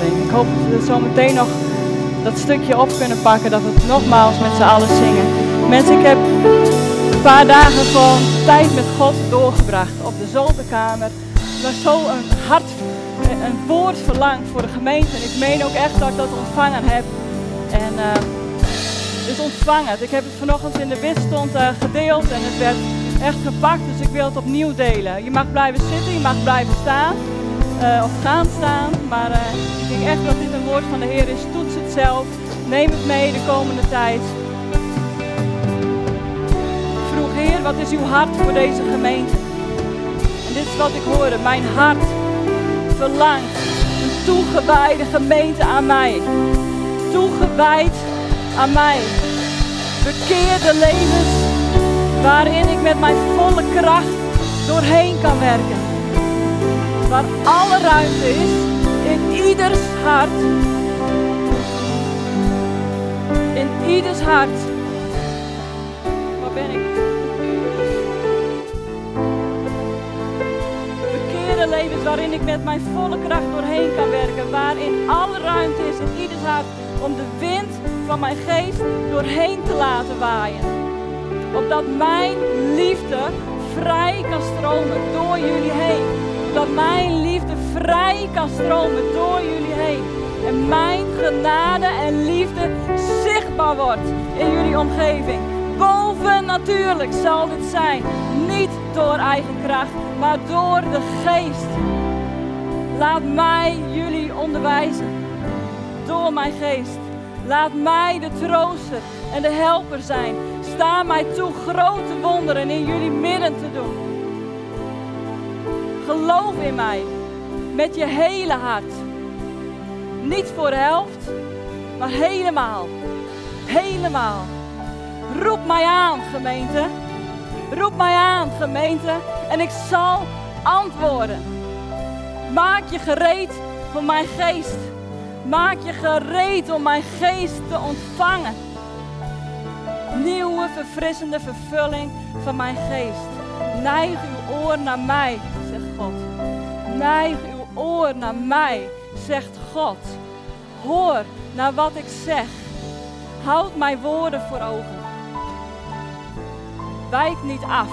Ik hoop dat we zo meteen nog dat stukje op kunnen pakken, dat we het nogmaals met z'n allen zingen. Mensen, ik heb een paar dagen gewoon tijd met God doorgebracht op de zolderkamer. Ik was zo een hart, een woord verlangt voor de gemeente. En ik meen ook echt dat ik dat ontvangen heb. En uh, dus ontvang het. Ik heb het vanochtend in de witstond uh, gedeeld en het werd echt gepakt, dus ik wil het opnieuw delen. Je mag blijven zitten, je mag blijven staan uh, of gaan staan, maar uh, ik denk echt dat dit een woord van de Heer is. Toets het zelf, neem het mee de komende tijd. Vroeg Heer, wat is uw hart voor deze gemeente? En dit is wat ik hoorde. Mijn hart verlangt een toegewijde gemeente aan mij. Toegewijd aan mij. Bekeerde levens waarin ik met mijn volle kracht doorheen kan werken. Waar alle ruimte is in ieders hart. In ieders hart. Waar ben ik? Bekeerde levens waarin ik met mijn volle kracht doorheen kan werken. Waarin alle ruimte is in ieders hart om de wind van mijn geest doorheen te laten waaien. Opdat mijn liefde vrij kan stromen door jullie heen. Opdat mijn liefde vrij kan stromen door jullie heen. En mijn genade en liefde zichtbaar wordt in jullie omgeving. Boven natuurlijk zal dit zijn. Niet door eigen kracht, maar door de geest. Laat mij jullie onderwijzen. Door mijn geest. Laat mij de trooster en de helper zijn. Sta mij toe grote wonderen in jullie midden te doen. Geloof in mij met je hele hart. Niet voor de helft, maar helemaal. Helemaal. Roep mij aan, gemeente. Roep mij aan, gemeente. En ik zal antwoorden. Maak je gereed voor mijn geest. Maak je gereed om mijn geest te ontvangen. Nieuwe, verfrissende vervulling van mijn geest. Neig uw oor naar mij, God. Neig uw oor naar mij, zegt God. Hoor naar wat ik zeg. Houd mijn woorden voor ogen. Wijk niet af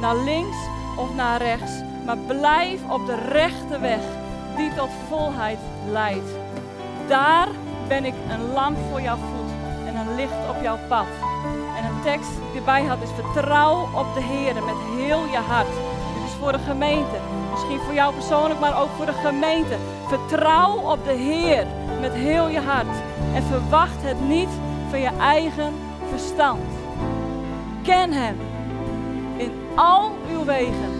naar links of naar rechts, maar blijf op de rechte weg die tot volheid leidt. Daar ben ik een lamp voor jouw voet en een licht op jouw pad. En een tekst die erbij had is vertrouw op de Heer met heel je hart. Dit is voor de gemeente. Misschien voor jou persoonlijk, maar ook voor de gemeente. Vertrouw op de Heer met heel je hart. En verwacht het niet van je eigen verstand. Ken Hem in al uw wegen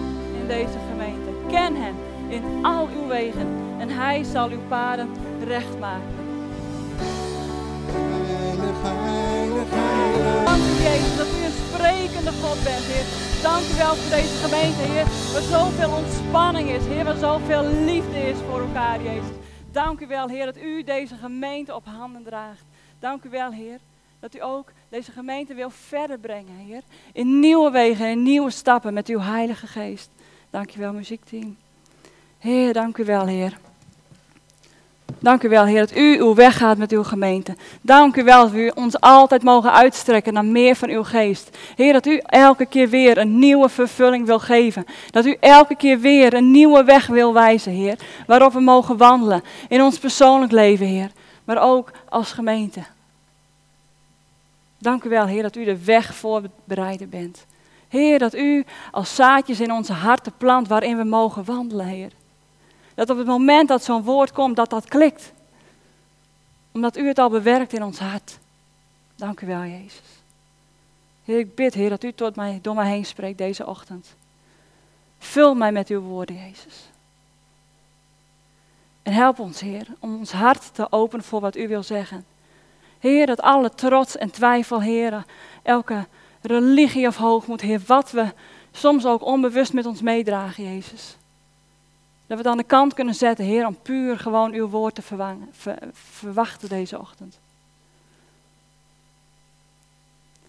in deze gemeente. Ken Hem in al uw wegen. En Hij zal uw paden recht maken. Dank u Jezus dat u een sprekende God bent, Heer. Dank u wel voor deze gemeente, Heer. Waar zoveel ontspanning is, Heer. Waar zoveel liefde is voor elkaar, Jezus. Dank u wel, Heer, dat u deze gemeente op handen draagt. Dank u wel, Heer, dat u ook deze gemeente wil verder brengen, Heer. In nieuwe wegen, in nieuwe stappen met uw Heilige Geest. Dank u wel, muziekteam. Heer, dank u wel, Heer. Dank u wel, Heer, dat u uw weg gaat met uw gemeente. Dank u wel dat we ons altijd mogen uitstrekken naar meer van uw geest. Heer, dat u elke keer weer een nieuwe vervulling wil geven. Dat u elke keer weer een nieuwe weg wil wijzen, Heer. Waarop we mogen wandelen. In ons persoonlijk leven, Heer. Maar ook als gemeente. Dank u wel, Heer, dat u de weg voorbereiden bent. Heer, dat u als zaadjes in onze harten plant waarin we mogen wandelen, Heer. Dat op het moment dat zo'n woord komt, dat dat klikt. Omdat u het al bewerkt in ons hart. Dank u wel, Jezus. Heer, ik bid, Heer, dat u tot mij, door mij heen spreekt deze ochtend. Vul mij met uw woorden, Jezus. En help ons, Heer, om ons hart te openen voor wat u wil zeggen. Heer, dat alle trots en twijfel, Heer, elke religie of hoogmoed, Heer, wat we soms ook onbewust met ons meedragen, Jezus. Dat we het aan de kant kunnen zetten, Heer, om puur gewoon uw woord te verwachten deze ochtend.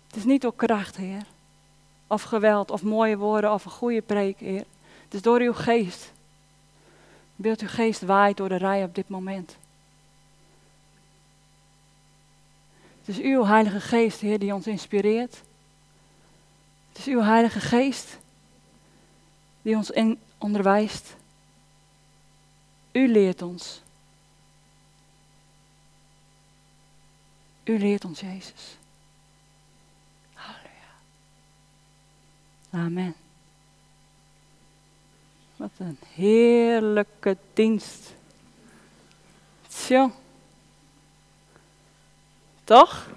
Het is niet door kracht, Heer, of geweld, of mooie woorden, of een goede preek, Heer. Het is door uw geest. Beeld uw geest waait door de rij op dit moment. Het is uw Heilige Geest, Heer, die ons inspireert. Het is uw Heilige Geest die ons onderwijst. U leert ons. U leert ons, Jezus. Halleluja. Amen. Wat een heerlijke dienst. Tjo. Toch?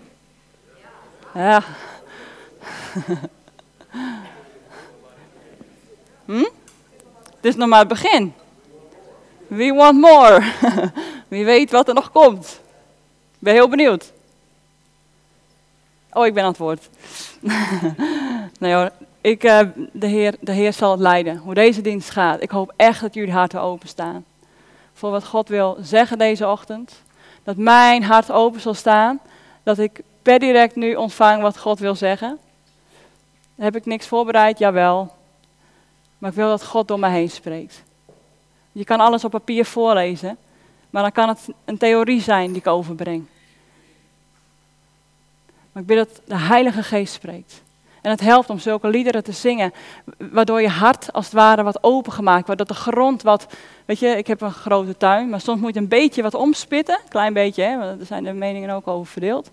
Ja. hm? Dit is nog maar het begin. We want more. Wie weet wat er nog komt. Ben heel benieuwd. Oh, ik ben aan het woord. nee hoor, ik, uh, de, Heer, de Heer zal het leiden, hoe deze dienst gaat. Ik hoop echt dat jullie harten openstaan. Voor wat God wil zeggen deze ochtend. Dat mijn hart open zal staan. Dat ik per direct nu ontvang wat God wil zeggen. Heb ik niks voorbereid? Jawel. Maar ik wil dat God door mij heen spreekt. Je kan alles op papier voorlezen. Maar dan kan het een theorie zijn die ik overbreng. Maar ik wil dat de Heilige Geest spreekt. En het helpt om zulke liederen te zingen, waardoor je hart als het ware wat opengemaakt wordt. Dat de grond wat, weet je, ik heb een grote tuin, maar soms moet je een beetje wat omspitten. Klein beetje, hè, want er zijn de meningen ook over verdeeld.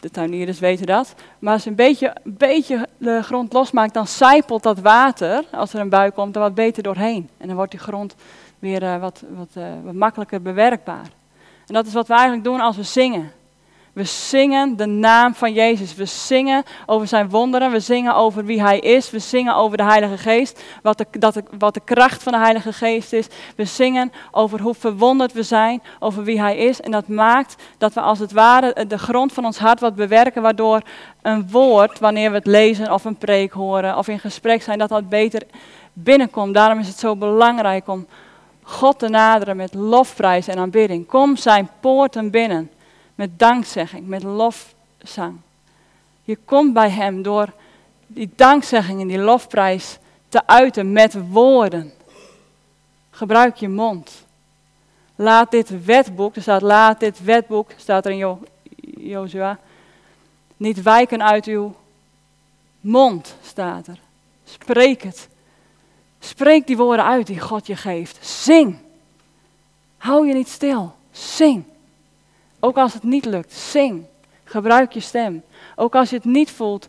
De tuinierders weten dat. Maar als je een beetje, beetje de grond losmaakt, dan zijpelt dat water, als er een bui komt, er wat beter doorheen. En dan wordt die grond weer uh, wat, wat, uh, wat makkelijker bewerkbaar. En dat is wat we eigenlijk doen als we zingen. We zingen de naam van Jezus. We zingen over zijn wonderen. We zingen over wie hij is. We zingen over de Heilige Geest. Wat de, dat wat de kracht van de Heilige Geest is. We zingen over hoe verwonderd we zijn. Over wie hij is. En dat maakt dat we als het ware de grond van ons hart wat bewerken. Waardoor een woord, wanneer we het lezen of een preek horen. Of in gesprek zijn, dat dat beter binnenkomt. Daarom is het zo belangrijk om God te naderen met lofprijs en aanbidding. Kom zijn poorten binnen met dankzegging, met lofzang. Je komt bij Hem door die dankzegging en die lofprijs te uiten met woorden. Gebruik je mond. Laat dit wetboek, er staat laat dit wetboek, staat er in jo Jozua, niet wijken uit uw mond, staat er. Spreek het. Spreek die woorden uit die God je geeft. Zing. Hou je niet stil. Zing. Ook als het niet lukt, zing. Gebruik je stem. Ook als je het niet voelt,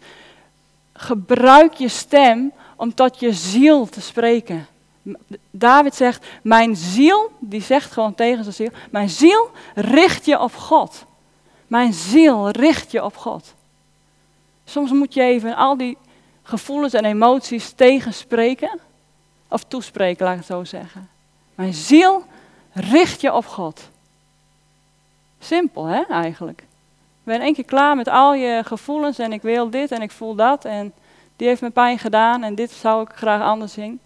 gebruik je stem om tot je ziel te spreken. David zegt, mijn ziel, die zegt gewoon tegen zijn ziel, mijn ziel richt je op God. Mijn ziel richt je op God. Soms moet je even al die gevoelens en emoties tegenspreken, of toespreken, laat ik het zo zeggen. Mijn ziel richt je op God. Simpel, hè, eigenlijk. Ik ben één keer klaar met al je gevoelens en ik wil dit en ik voel dat en die heeft me pijn gedaan en dit zou ik graag anders zien.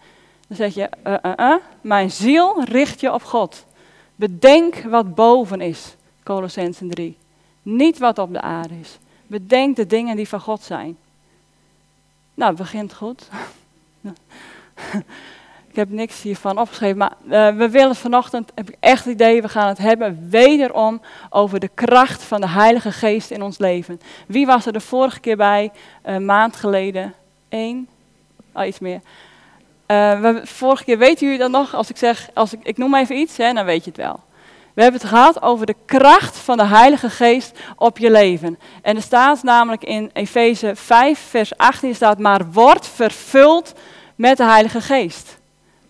Dan zeg je, uh, uh, uh, mijn ziel richt je op God. Bedenk wat boven is, Colossensen 3. Niet wat op de aarde is. Bedenk de dingen die van God zijn. Nou, het begint goed. Ik heb niks hiervan opgeschreven, maar uh, we willen vanochtend, heb ik echt het idee, we gaan het hebben wederom over de kracht van de Heilige Geest in ons leven. Wie was er de vorige keer bij, een uh, maand geleden? Eén? Oh, iets meer. Uh, we, vorige keer, weten jullie dat nog? Als ik zeg, als ik, ik noem even iets, hè, dan weet je het wel. We hebben het gehad over de kracht van de Heilige Geest op je leven. En er staat namelijk in Efeze 5, vers 18, staat, maar wordt vervuld met de Heilige Geest.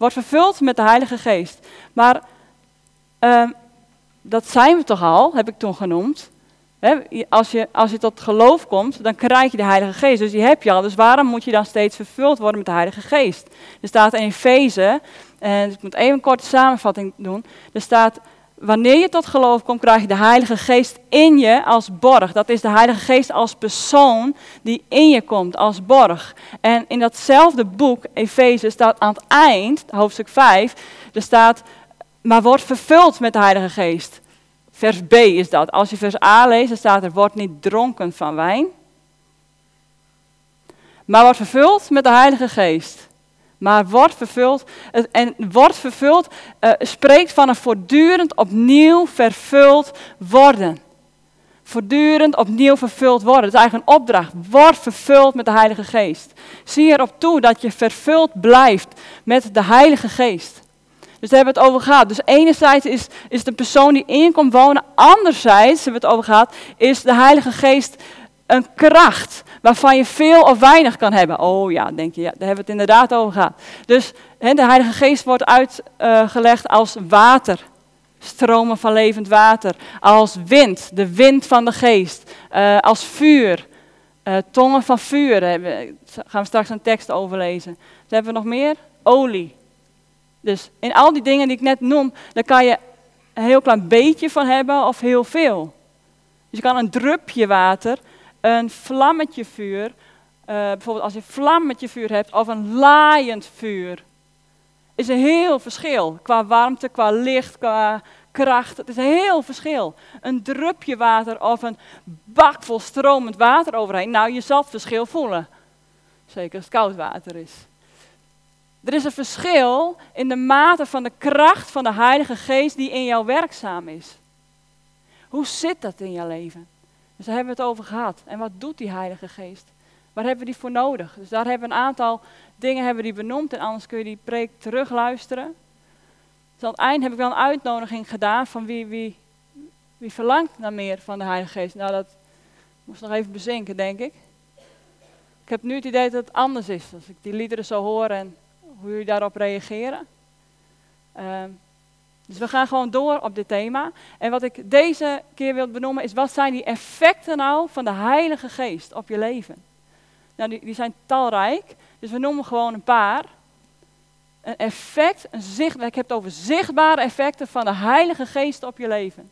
Wordt vervuld met de Heilige Geest. Maar uh, dat zijn we toch al, heb ik toen genoemd. als, je, als je tot geloof komt, dan krijg je de Heilige Geest. Dus die heb je al. Dus waarom moet je dan steeds vervuld worden met de Heilige Geest? Er staat in Efeze, en ik moet even een korte samenvatting doen. Er staat, wanneer je tot geloof komt, krijg je de Heilige Geest in je als borg. Dat is de Heilige Geest als persoon die in je komt als borg. En in datzelfde boek, Efeze, staat aan het eind, hoofdstuk 5, er staat, maar wordt vervuld met de Heilige Geest. Vers B is dat. Als je vers A leest, dan staat er, wordt niet dronken van wijn, maar wordt vervuld met de Heilige Geest maar wordt vervuld. En wordt vervuld uh, spreekt van een voortdurend opnieuw vervuld worden. voortdurend opnieuw vervuld worden. Het is eigenlijk een opdracht. Word vervuld met de Heilige Geest. Zie erop toe dat je vervuld blijft met de Heilige Geest. Dus daar hebben we het over gehad. Dus enerzijds is, is de persoon die in komt wonen. Anderzijds, hebben we het over gehad, is de Heilige Geest een kracht waarvan je veel of weinig kan hebben. Oh ja, denk je, ja, daar hebben we het inderdaad over gehad. Dus de Heilige Geest wordt uitgelegd als water. Stromen van levend water. Als wind, de wind van de geest. Uh, als vuur. Uh, tongen van vuur. Daar gaan we straks een tekst overlezen. Wat hebben we nog meer? Olie. Dus in al die dingen die ik net noem, daar kan je een heel klein beetje van hebben of heel veel. Dus je kan een drupje water, een vlammetje vuur, uh, bijvoorbeeld als je vlammetje vuur hebt of een laaiend vuur, is een heel verschil qua warmte, qua licht, qua kracht. Het is een heel verschil. Een drupje water of een bak vol stromend water overheen. Nou, je zal het verschil voelen. Zeker als het koud water is. Er is een verschil in de mate van de kracht van de Heilige Geest die in jou werkzaam is. Hoe zit dat in jouw leven? Dus daar hebben we het over gehad. En wat doet die Heilige Geest? Waar hebben we die voor nodig? Dus daar hebben we een aantal dingen hebben die benoemd en anders kun je die preek terugluisteren. Dus aan het eind heb ik wel een uitnodiging gedaan van wie, wie, wie verlangt naar meer van de Heilige Geest. Nou, dat moest nog even bezinken, denk ik. Ik heb nu het idee dat het anders is. Als ik die liederen zo hoor en hoe jullie daarop reageren. Uh, dus we gaan gewoon door op dit thema. En wat ik deze keer wil benoemen is, wat zijn die effecten nou van de Heilige Geest op je leven? Nou, die, die zijn talrijk, dus we noemen gewoon een paar. Een effect, een zicht, ik heb het over zichtbare effecten van de Heilige Geest op je leven.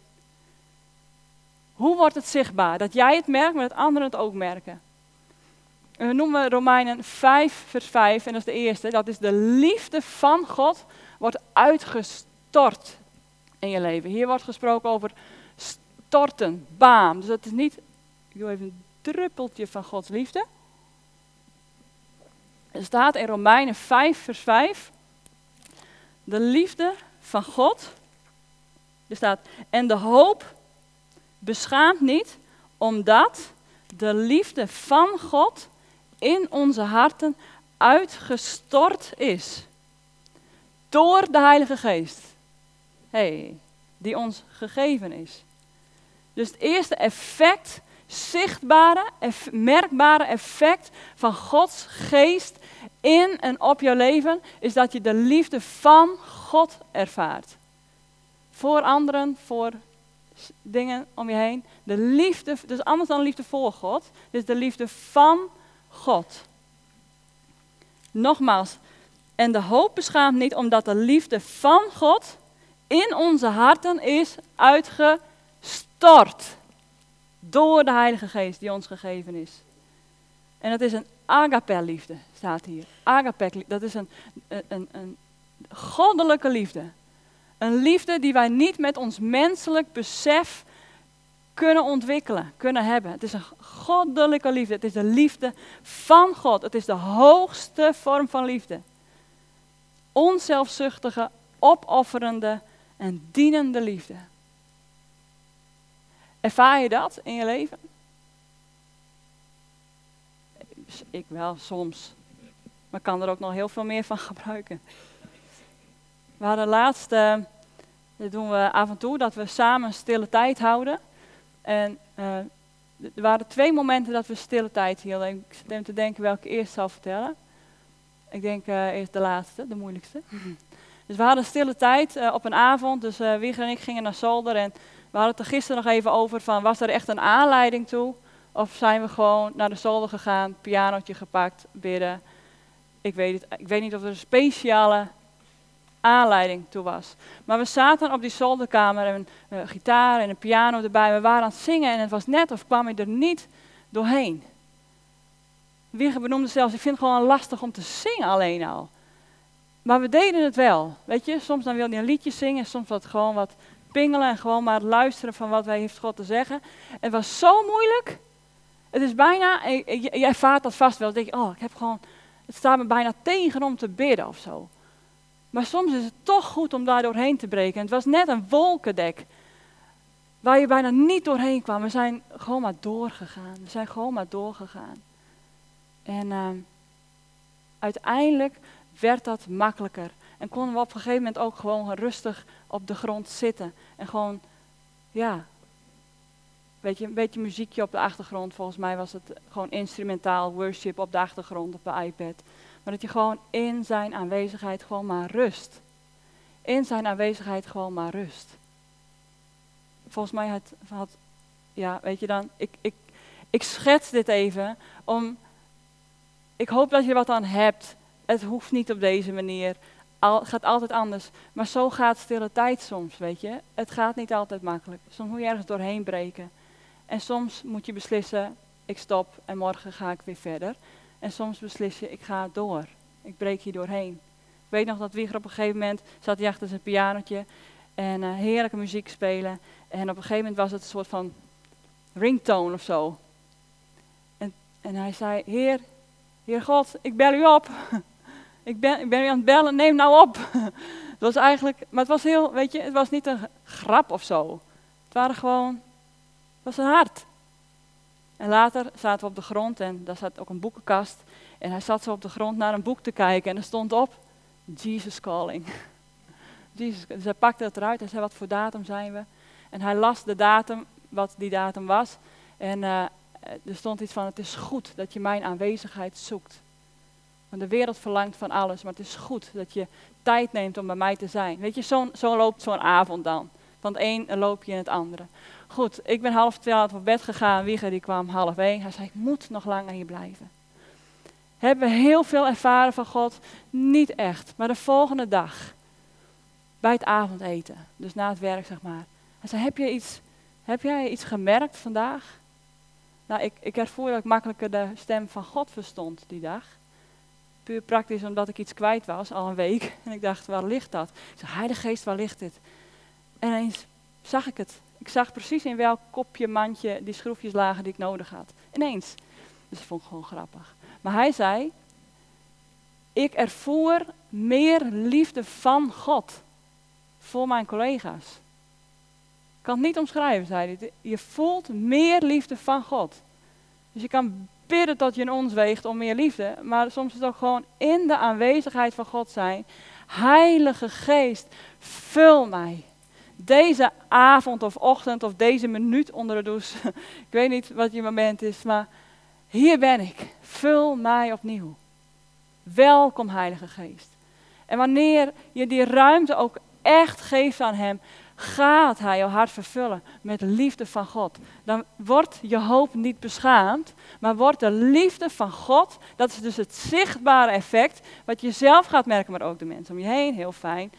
Hoe wordt het zichtbaar? Dat jij het merkt, maar dat anderen het ook merken. En we noemen Romeinen 5, vers 5, en dat is de eerste. Dat is de liefde van God wordt uitgestort in je leven. Hier wordt gesproken over storten, baam. Dus dat is niet, ik even een druppeltje van Gods liefde. Er staat in Romeinen 5, vers 5. De liefde van God. Er staat, en de hoop beschaamt niet, omdat de liefde van God in onze harten uitgestort is. Door de Heilige Geest. Hey, die ons gegeven is. Dus het eerste effect, zichtbare, merkbare effect van Gods geest in en op jouw leven, is dat je de liefde van God ervaart. Voor anderen, voor dingen om je heen. De liefde, dus anders dan liefde voor God, dus de liefde van God. Nogmaals, en de hoop beschaamt niet omdat de liefde van God in onze harten is uitgestort. Door de Heilige Geest die ons gegeven is. En dat is een agape-liefde, staat hier. Agape, dat is een, een, een goddelijke liefde. Een liefde die wij niet met ons menselijk besef kunnen ontwikkelen, kunnen hebben. Het is een goddelijke liefde. Het is de liefde van God. Het is de hoogste vorm van liefde. Onzelfzuchtige, opofferende en dienende liefde. Ervaar je dat in je leven? Ik wel, soms. Maar kan er ook nog heel veel meer van gebruiken. We hadden laatst, uh, dit doen we af en toe, dat we samen stille tijd houden. En uh, er waren twee momenten dat we stille tijd hielden. Ik zit even te denken welke ik eerst zal vertellen. Ik denk uh, eerst de laatste, de moeilijkste. Dus we hadden stille tijd uh, op een avond. Dus uh, Wieger en ik gingen naar Zolder. En we hadden het er gisteren nog even over van, was er echt een aanleiding toe? Of zijn we gewoon naar de zolder gegaan, pianotje gepakt, bidden? Ik weet, het, ik weet niet of er een speciale aanleiding toe was. Maar we zaten op die zolderkamer en een uh, gitaar en een piano erbij. We waren aan het zingen en het was net of kwam ik er niet doorheen. Wieger benoemde zelfs, ik vind het gewoon lastig om te zingen alleen al. Maar we deden het wel. Weet je, soms dan wilde je een liedje zingen, soms wat gewoon wat pingelen en gewoon maar luisteren van wat wij heeft God te zeggen. Het was zo moeilijk. Het is bijna, je, je ervaart dat vast wel. Dan denk je, oh, ik heb gewoon, het staat me bijna tegen om te bidden of zo. Maar soms is het toch goed om daar doorheen te breken. Het was net een wolkendek. waar je bijna niet doorheen kwam. We zijn gewoon maar doorgegaan. We zijn gewoon maar doorgegaan. En ehm, uiteindelijk werd dat makkelijker. En konden we op een gegeven moment ook gewoon rustig op de grond zitten. En gewoon, ja, weet je, een beetje muziekje op de achtergrond. Volgens mij was het gewoon instrumentaal worship op de achtergrond op de iPad. Maar dat je gewoon in zijn aanwezigheid gewoon maar rust. In zijn aanwezigheid gewoon maar rust. Volgens mij had, had ja, weet je dan, ik, ik, ik schets dit even om, ik hoop dat je wat aan hebt. Het hoeft niet op deze manier. het gaat altijd anders. Maar zo gaat stille tijd soms, weet je. Het gaat niet altijd makkelijk. Soms moet je ergens doorheen breken. En soms moet je beslissen, ik stop en morgen ga ik weer verder. En soms beslis je, ik ga door. Ik breek hier doorheen. Ik weet nog dat Wieger op een gegeven moment zat hij achter zijn pianotje en uh, heerlijke muziek spelen. En op een gegeven moment was het een soort van ringtone of zo. En, en hij zei, Heer, Heer God, ik bel u op. ik, ben, ik ben u aan het bellen, neem nou op. het was eigenlijk, maar het was heel, weet je, het was niet een grap of zo. Het waren gewoon, het was een hart. En later zaten we op de grond en daar zat ook een boekenkast. En hij zat zo op de grond naar een boek te kijken en er stond op, Jesus Calling. Jesus, dus hij pakte het eruit en zei, wat voor datum zijn we? En hij las de datum, wat die datum was. En uh, er stond iets van, het is goed dat je mijn aanwezigheid zoekt. Want de wereld verlangt van alles, maar het is goed dat je tijd neemt om bij mij te zijn. Weet je, zo, zo loopt zo'n avond dan. Van het een loop je in het andere. Goed, ik ben half twaalf op bed gegaan. Wieger die kwam half één. Hij zei, ik moet nog langer hier blijven. Hebben we heel veel ervaren van God? Niet echt. Maar de volgende dag, bij het avondeten, dus na het werk zeg maar. Hij zei, heb, je iets, heb jij iets gemerkt vandaag? Nou, ik, ik ervoer dat ik makkelijker de stem van God verstond die dag. Puur praktisch omdat ik iets kwijt was, al een week. En ik dacht, waar ligt dat? Ik zei, Heilige Geest, waar ligt dit? En ineens zag ik het. Ik zag precies in welk kopje, mandje die schroefjes lagen die ik nodig had. Ineens. Dus dat vond ik gewoon grappig. Maar hij zei, ik ervoer meer liefde van God voor mijn collega's. Ik kan het niet omschrijven, zei hij. Je voelt meer liefde van God. Dus je kan bidden tot je in ons weegt om meer liefde. Maar soms is het ook gewoon in de aanwezigheid van God zijn. Heilige Geest, vul mij. Deze avond of ochtend of deze minuut onder de douche. Ik weet niet wat je moment is, maar hier ben ik. Vul mij opnieuw. Welkom, Heilige Geest. En wanneer je die ruimte ook echt geeft aan Hem, gaat Hij jouw hart vervullen met liefde van God. Dan wordt je hoop niet beschaamd, maar wordt de liefde van God, dat is dus het zichtbare effect, wat je zelf gaat merken, maar ook de mensen om je heen, heel fijn,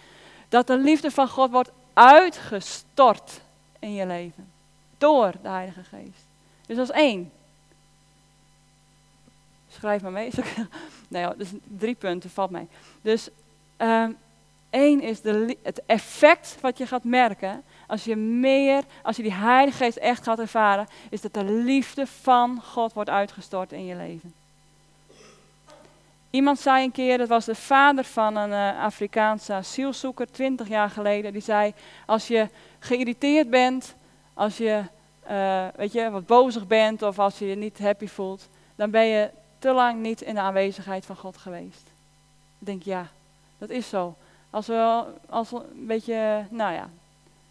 dat de liefde van God wordt uitgestort in je leven. Door de Heilige Geest. Dus dat is één. Schrijf maar mee. nee, dus drie punten, valt mee. Dus um, één is de, het effect wat je gaat merken als je meer, als je die Heilige Geest echt gaat ervaren, is dat de liefde van God wordt uitgestort in je leven. Iemand zei een keer, dat was de vader van een uh, Afrikaanse asielzoeker, twintig jaar geleden, die zei, als je geïrriteerd bent, als je, uh, weet je wat bozig bent of als je je niet happy voelt, dan ben je te lang niet in de aanwezigheid van God geweest. Ik denk, ja, dat is zo. Als we, als we een beetje, nou ja,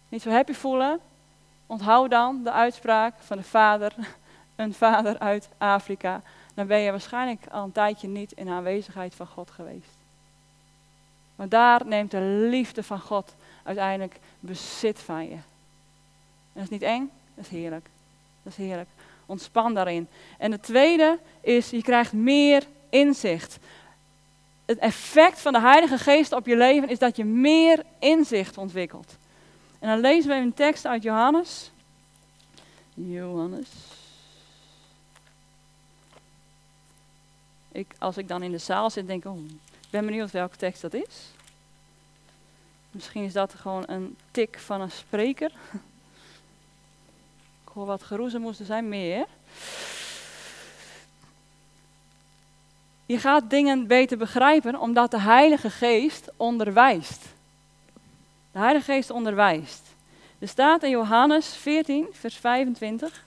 niet zo happy voelen, onthoud dan de uitspraak van de vader, een vader uit Afrika. Dan ben je waarschijnlijk al een tijdje niet in aanwezigheid van God geweest. Maar daar neemt de liefde van God uiteindelijk bezit van je. Dat is niet eng, dat is heerlijk. Dat is heerlijk. Ontspan daarin. En de tweede is, je krijgt meer inzicht. Het effect van de Heilige Geest op je leven is dat je meer inzicht ontwikkelt. En dan lezen we een tekst uit Johannes. Johannes. Ik, als ik dan in de zaal zit, denk ik, oh, ik ben benieuwd welke tekst dat is. Misschien is dat gewoon een tik van een spreker. ik hoor wat geroezen moesten zijn, meer. Je gaat dingen beter begrijpen omdat de Heilige Geest onderwijst. De Heilige Geest onderwijst. Er staat in Johannes 14, vers 25.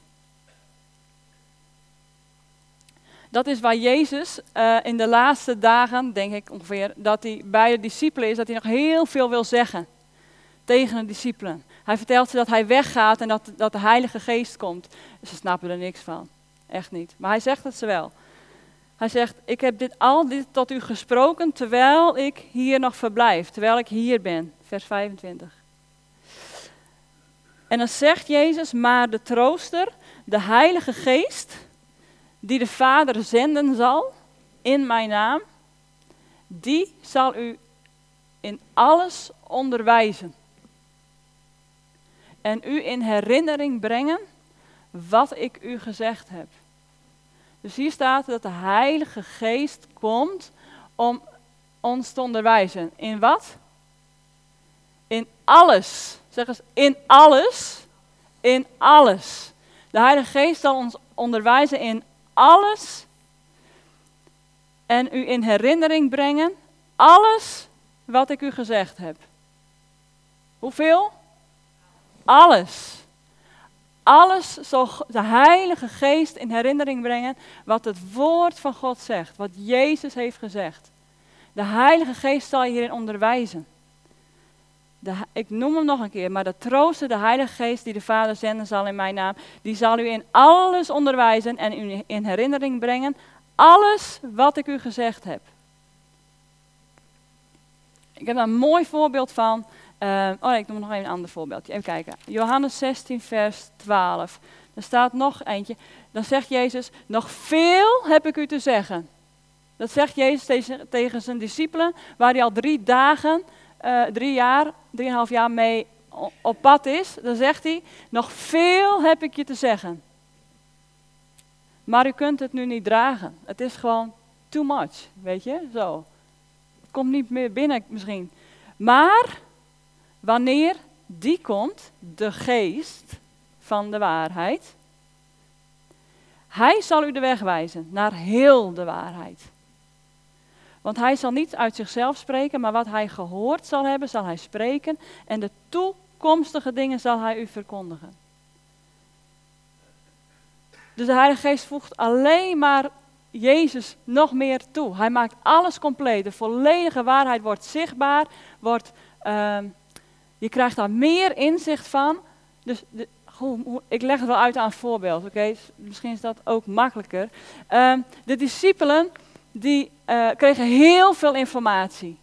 Dat is waar Jezus uh, in de laatste dagen, denk ik ongeveer, dat hij bij de discipelen is, dat hij nog heel veel wil zeggen tegen de discipelen. Hij vertelt ze dat hij weggaat en dat, dat de Heilige Geest komt. Ze snappen er niks van. Echt niet. Maar hij zegt het ze wel. Hij zegt, ik heb dit al dit tot u gesproken terwijl ik hier nog verblijf, terwijl ik hier ben. Vers 25. En dan zegt Jezus, maar de trooster, de Heilige Geest, die de Vader zenden zal in mijn naam, die zal u in alles onderwijzen. En u in herinnering brengen wat ik u gezegd heb. Dus hier staat dat de Heilige Geest komt om ons te onderwijzen. In wat? In alles. Zeg eens, in alles. In alles. De Heilige Geest zal ons onderwijzen in alles. En u in herinnering brengen. Alles wat ik u gezegd heb. Hoeveel? Alles alles zal de Heilige Geest in herinnering brengen wat het woord van God zegt, wat Jezus heeft gezegd. De Heilige Geest zal je hierin onderwijzen. De, ik noem hem nog een keer, maar de trooster, de Heilige Geest die de Vader zenden zal in mijn naam, die zal u in alles onderwijzen en u in herinnering brengen, alles wat ik u gezegd heb. Ik heb daar een mooi voorbeeld van uh, oh, ik noem nog een ander voorbeeldje. Even kijken. Johannes 16, vers 12. Er staat nog eentje. Dan zegt Jezus: Nog veel heb ik u te zeggen. Dat zegt Jezus tegen, tegen zijn discipelen, waar hij al drie dagen, uh, drie jaar, drieënhalf jaar mee op pad is. Dan zegt hij: Nog veel heb ik je te zeggen. Maar u kunt het nu niet dragen. Het is gewoon too much, weet je, zo. Het komt niet meer binnen misschien. Maar Wanneer die komt, de geest van de waarheid, hij zal u de weg wijzen naar heel de waarheid. Want hij zal niet uit zichzelf spreken, maar wat hij gehoord zal hebben, zal hij spreken. En de toekomstige dingen zal hij u verkondigen. Dus de Heilige Geest voegt alleen maar Jezus nog meer toe. Hij maakt alles compleet. De volledige waarheid wordt zichtbaar, wordt uh, je krijgt daar meer inzicht van. Dus de, ik leg het wel uit aan voorbeeld, oké? Misschien is dat ook makkelijker. Ehm, de discipelen die uh, kregen heel veel informatie.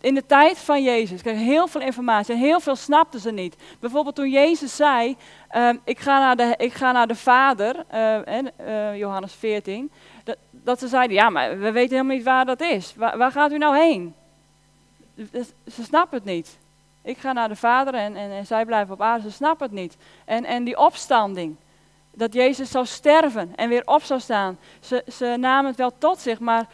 In de tijd van Jezus kregen heel veel informatie en heel veel snapten ze niet. Bijvoorbeeld toen Jezus zei, uh, ik, ga naar de, ik ga naar de Vader, uh, Johannes 14, dat, dat, ze zeiden, ja, maar we weten helemaal niet waar dat is. Waar, waar gaat u nou heen? Ze snappen het niet. Ik ga naar de Vader en, en, en zij blijven op aarde. Ze snappen het niet. En, en die opstanding. Dat Jezus zou sterven en weer op zou staan. Ze, ze namen het wel tot zich, maar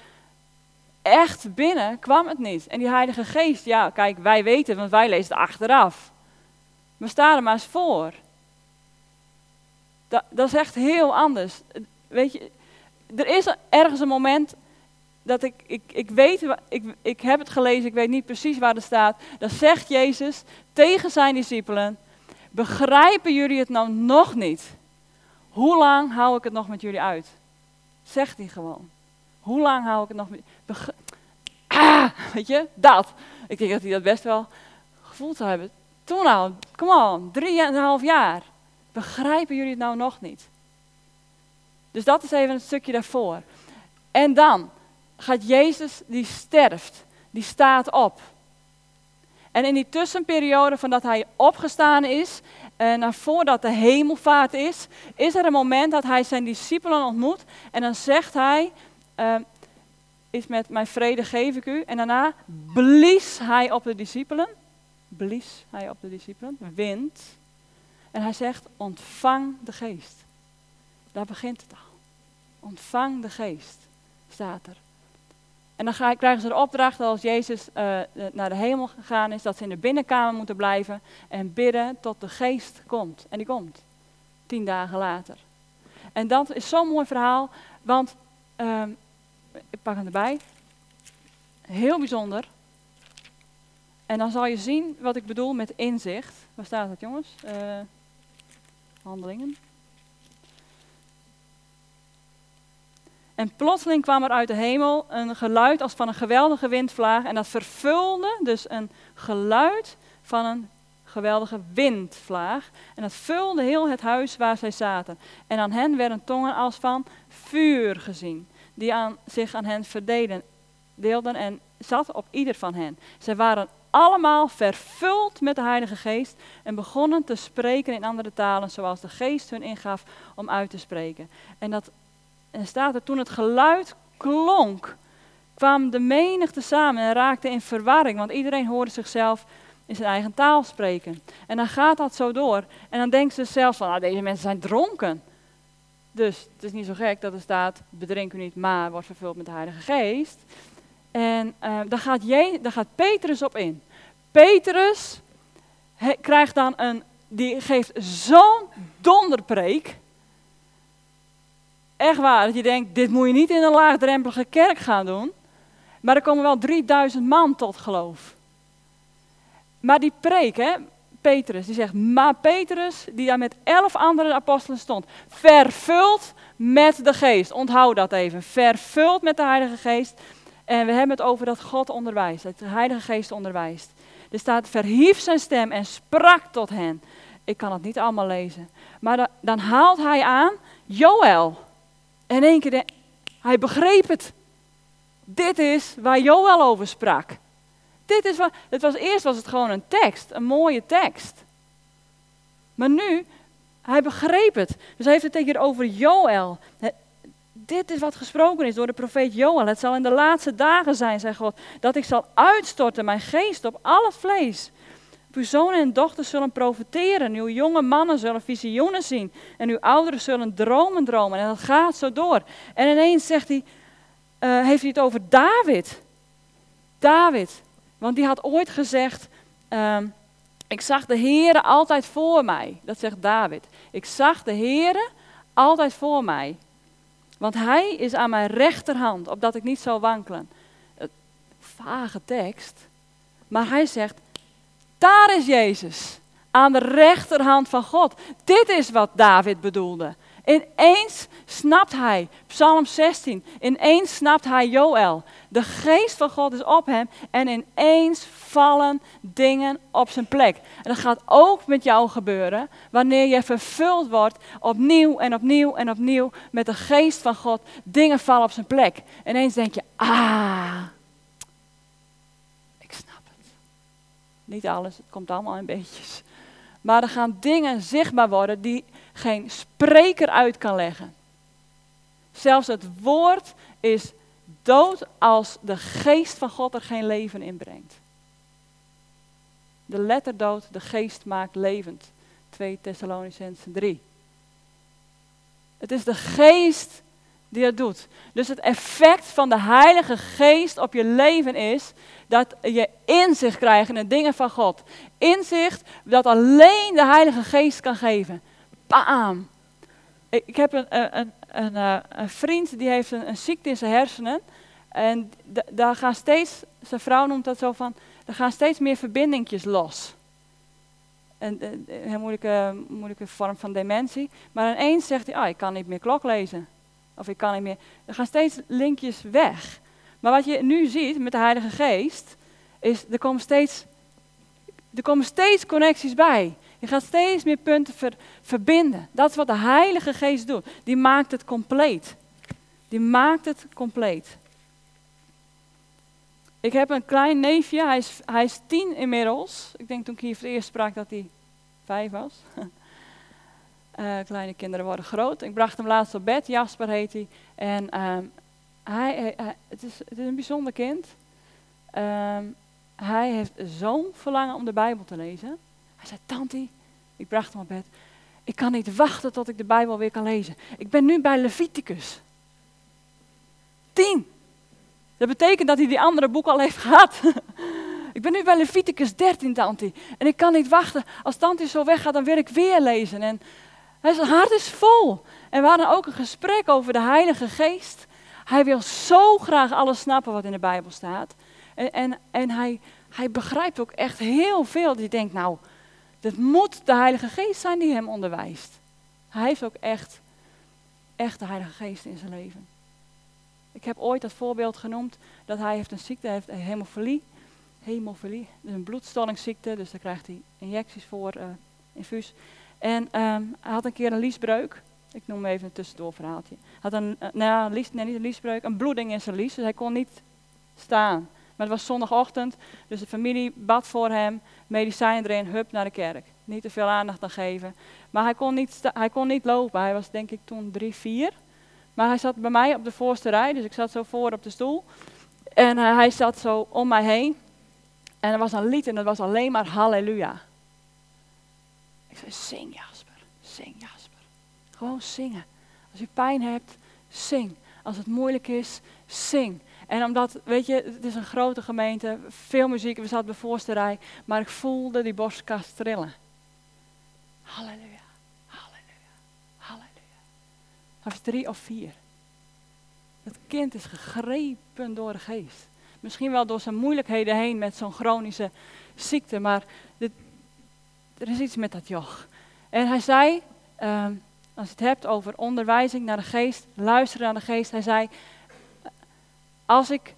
echt binnen kwam het niet. En die Heilige Geest, ja, kijk, wij weten, want wij lezen het achteraf. Maar sta er maar eens voor. Dat, dat is echt heel anders. Weet je, er is ergens een moment dat ik, ik, ik weet, ik, ik heb het gelezen, ik weet niet precies waar het staat. Dan zegt Jezus tegen zijn discipelen, begrijpen jullie het nou nog niet? Hoe lang hou ik het nog met jullie uit? Zegt hij gewoon. Hoe lang hou ik het nog met Ah, weet je, dat. Ik denk dat hij dat best wel gevoeld zou hebben. Toen al, kom on, drieënhalf jaar. Begrijpen jullie het nou nog niet? Dus dat is even een stukje daarvoor. En dan, gaat Jezus, die sterft, die staat op. En in die tussenperiode van dat hij opgestaan is en uh, voordat de hemelvaart is, is er een moment dat hij zijn discipelen ontmoet. En dan zegt hij, uh, is met mijn vrede geef ik u. En daarna blies hij op de discipelen. Blies hij op de discipelen, wind. En hij zegt, ontvang de geest. Daar begint het al. Ontvang de geest, staat er. En dan krijgen ze de opdracht dat als Jezus uh, naar de hemel gegaan is, dat ze in de binnenkamer moeten blijven en bidden tot de geest komt. En die komt, tien dagen later. En dat is zo'n mooi verhaal, want, uh, ik pak hem erbij, heel bijzonder. En dan zal je zien wat ik bedoel met inzicht. Waar staat dat, jongens? Uh, handelingen. En plotseling kwam er uit de hemel een geluid als van een geweldige windvlaag. En dat vervulde dus een geluid van een geweldige windvlaag. En dat vulde heel het huis waar zij zaten. En aan hen werden tongen als van vuur gezien, die aan, zich aan hen verdeden, deelden en zat op ieder van hen. Zij waren allemaal vervuld met de Heilige Geest en begonnen te spreken in andere talen, zoals de Geest hun ingaf om uit te spreken. En dat en staat er toen het geluid klonk, kwam de menigte samen en raakte in verwarring, want iedereen hoorde zichzelf in zijn eigen taal spreken. En dan gaat dat zo door. En dan denken ze zelf van, nou, deze mensen zijn dronken. Dus het is niet zo gek dat er staat, bedrink u niet, maar wordt vervuld met de Heilige Geest. En uh, daar, gaat Je, daar gaat Petrus op in. Petrus krijgt dan een, die geeft zo'n donderpreek. Echt waar, dat je denkt, dit moet je niet in een laagdrempelige kerk gaan doen. Maar er komen wel 3000 man tot geloof. Maar die preek, hè, Petrus, die zegt, maar Petrus, die daar met elf andere apostelen stond, vervuld met de geest. Onthoud dat even, vervuld met de Heilige Geest. En we hebben het over dat God onderwijst, dat de Heilige Geest onderwijst. Er staat, verhief zijn stem en sprak tot hen. Ik kan het niet allemaal lezen. Maar dan haalt hij aan, Joël. En één keer, hij begreep het. Dit is waar Joël over sprak. Dit is wat, het was, eerst was het gewoon een tekst, een mooie tekst. Maar nu, hij begreep het. Dus hij heeft het tegen over Joël. Dit is wat gesproken is door de profeet Joël. Het zal in de laatste dagen zijn, zei God, dat ik zal uitstorten mijn geest op al het vlees. Uw zonen en dochters zullen profeteren. Uw jonge mannen zullen visioenen zien. En uw ouderen zullen dromen dromen. En dat gaat zo door. En ineens zegt hij, uh, heeft hij het over David. David. Want die had ooit gezegd, um, ik zag de Heere altijd voor mij. Dat zegt David. Ik zag de Heere altijd voor mij. Want hij is aan mijn rechterhand, opdat ik niet zou wankelen. Vage tekst. Maar hij zegt, daar is Jezus. Aan de rechterhand van God. Dit is wat David bedoelde. Ineens snapt hij, Psalm 16, ineens snapt hij Joël. De geest van God is op hem en ineens vallen dingen op zijn plek. En dat gaat ook met jou gebeuren wanneer je vervuld wordt opnieuw en opnieuw en opnieuw met de geest van God. Dingen vallen op zijn plek. Ineens denk je, ah, Niet alles, het komt allemaal in beetjes. Maar er gaan dingen zichtbaar worden die geen spreker uit kan leggen. Zelfs het woord is dood als de geest van God er geen leven in brengt. De letter dood, de geest maakt levend. 2 Thessalonicenzen 3. Het is de geest die dat doet. Dus het effect van de Heilige Geest op je leven is dat je inzicht krijgt in de dingen van God. Inzicht dat alleen de Heilige Geest kan geven. Bam! Ik, heb een, een, een, eh, een, vriend die heeft een, ziekte in zijn hersenen. En daar gaan steeds, zijn vrouw noemt dat zo van, er gaan steeds meer verbindingjes los. Een, een, moeilijke, moeilijke vorm van dementie. Maar ineens zegt hij, ah, ik kan niet meer klok lezen. Of ik kan niet meer. Er gaan steeds linkjes weg. Maar wat je nu ziet met de Heilige Geest, is er komen steeds, er komen steeds connecties bij. Je gaat steeds meer punten verbinden. Dat is wat de Heilige Geest doet. Die maakt het compleet. Die maakt het compleet. Ik heb een klein neefje, hij is, hij is tien inmiddels. Ik denk toen ik hier voor het eerst sprak dat hij vijf was. Uh, kleine kinderen worden groot. Ik bracht hem laatst op bed, Jasper heet hij. En ehm, hij, het, is, het, is, een bijzonder kind. Ehm, hij heeft zo'n verlangen om de Bijbel te lezen. Hij zei, Tanti, ik bracht hem op bed. Ik kan niet wachten tot ik de Bijbel weer kan lezen. Ik ben nu bij Leviticus. Tien. Dat betekent dat hij die andere boek al heeft gehad. ik ben nu bij Leviticus 13, Tanti. En ik kan niet wachten. Als Tanti zo weggaat, dan wil ik weer lezen. En zijn hart is vol. En we hadden ook een gesprek over de Heilige Geest. Hij wil zo graag alles snappen wat in de Bijbel staat. En, en, en hij, hij begrijpt ook echt heel veel. Die denkt, nou, het moet de Heilige Geest zijn die hem onderwijst. Hij heeft ook echt, echt de Heilige Geest in zijn leven. Ik heb ooit dat voorbeeld genoemd dat hij heeft een ziekte, heeft hemofilie. Hemofilie, dus een bloedstollingsziekte, dus daar krijgt hij injecties voor, uh, infuus. En ehm, hij had een keer een liesbreuk. Ik noem even een tussendoor verhaaltje. Hij had een, uh, nou, lies, niet een liesbreuk, een bloeding in zijn lies, dus hij kon niet staan. Maar het was zondagochtend, dus de familie bad voor hem, medicijn erin, hup naar de kerk. Niet te veel aandacht aan geven. Maar hij kon, niet hij kon niet lopen, hij was denk ik toen drie, vier. Maar hij zat bij mij op de voorste rij, dus ik zat zo voor op de stoel. En uh, hij zat zo om mij heen. En er was een lied en dat was alleen maar halleluja. Ik zei, zing Jasper, zing Jasper. Gewoon zingen. Als je pijn hebt, zing. Als het moeilijk is, zing. En omdat, weet je, het is een grote gemeente, veel muziek, we zaten de voorste rij, maar ik voelde die borstkast trillen. Halleluja, halleluja, halleluja. Hij was drie of vier. Het kind is gegrepen door de geest. Misschien wel door zijn moeilijkheden heen met zo'n chronische ziekte, maar er is iets met dat joch. En hij zei, ehm, als je het hebt over onderwijzing naar de geest, luisteren naar de geest, hij zei, als ik,